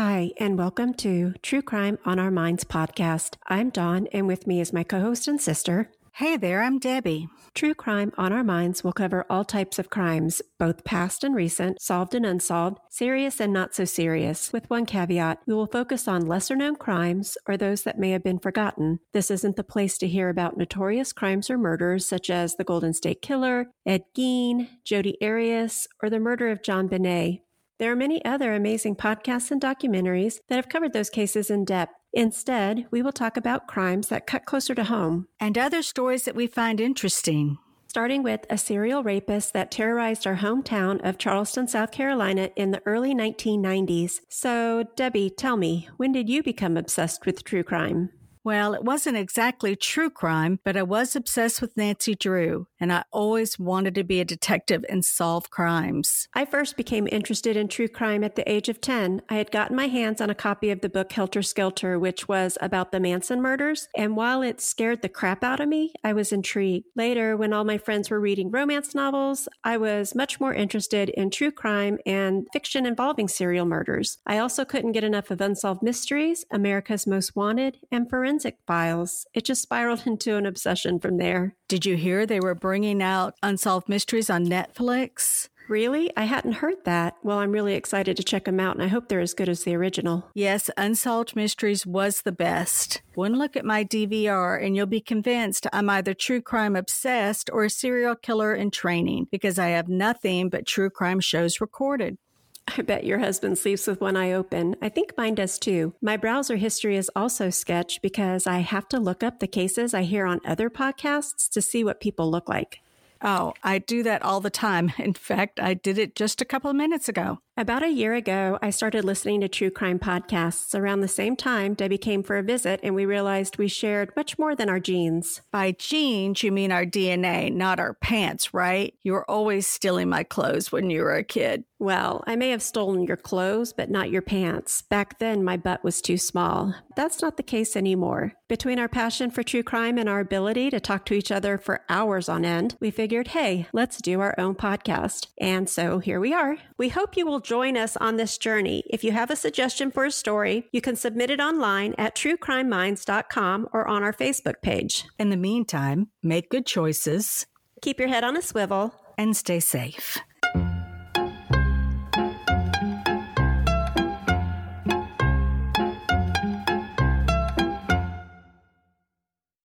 Hi, and welcome to True Crime on Our Minds podcast. I'm Dawn, and with me is my co host and sister. Hey there, I'm Debbie. True Crime on Our Minds will cover all types of crimes, both past and recent, solved and unsolved, serious and not so serious. With one caveat, we will focus on lesser known crimes or those that may have been forgotten. This isn't the place to hear about notorious crimes or murders such as the Golden State Killer, Ed Gein, Jodi Arias, or the murder of JonBenét. There are many other amazing podcasts and documentaries that have covered those cases in depth. Instead, we will talk about crimes that cut closer to home. And other stories that we find interesting. Starting with a serial rapist that terrorized our hometown of Charleston, South Carolina in the early 1990s. So, Debbie, tell me, when did you become obsessed with true crime? Well, it wasn't exactly true crime, but I was obsessed with Nancy Drew, and I always wanted to be a detective and solve crimes. I first became interested in true crime at the age of 10. I had gotten my hands on a copy of the book Helter Skelter, which was about the Manson murders, and while it scared the crap out of me, I was intrigued. Later, when all my friends were reading romance novels, I was much more interested in true crime and fiction involving serial murders. I also couldn't get enough of Unsolved Mysteries, America's Most Wanted, and Forensic Forensic Files. It just spiraled into an obsession from there. Did you hear they were bringing out Unsolved Mysteries on Netflix? Really? I hadn't heard that. Well, I'm really excited to check them out, and I hope they're as good as the original. Yes, Unsolved Mysteries was the best. One look at my DVR, and you'll be convinced I'm either true crime obsessed or a serial killer in training because I have nothing but true crime shows recorded. I bet your husband sleeps with one eye open. I think mine does too. My browser history is also sketch because I have to look up the cases I hear on other podcasts to see what people look like. Oh, I do that all the time. In fact, I did it just a couple of minutes ago. About a year ago, I started listening to true crime podcasts. Around the same time, Debbie came for a visit and we realized we shared much more than our genes. By genes, you mean our DNA, not our pants, right? You were always stealing my clothes when you were a kid. Well, I may have stolen your clothes, but not your pants. Back then, my butt was too small. That's not the case anymore. Between our passion for true crime and our ability to talk to each other for hours on end, we figured, hey, let's do our own podcast. And so here we are. We hope you will join us on this journey. If you have a suggestion for a story, you can submit it online at truecrimeminds.com or on our Facebook page. In the meantime, make good choices, keep your head on a swivel, and stay safe.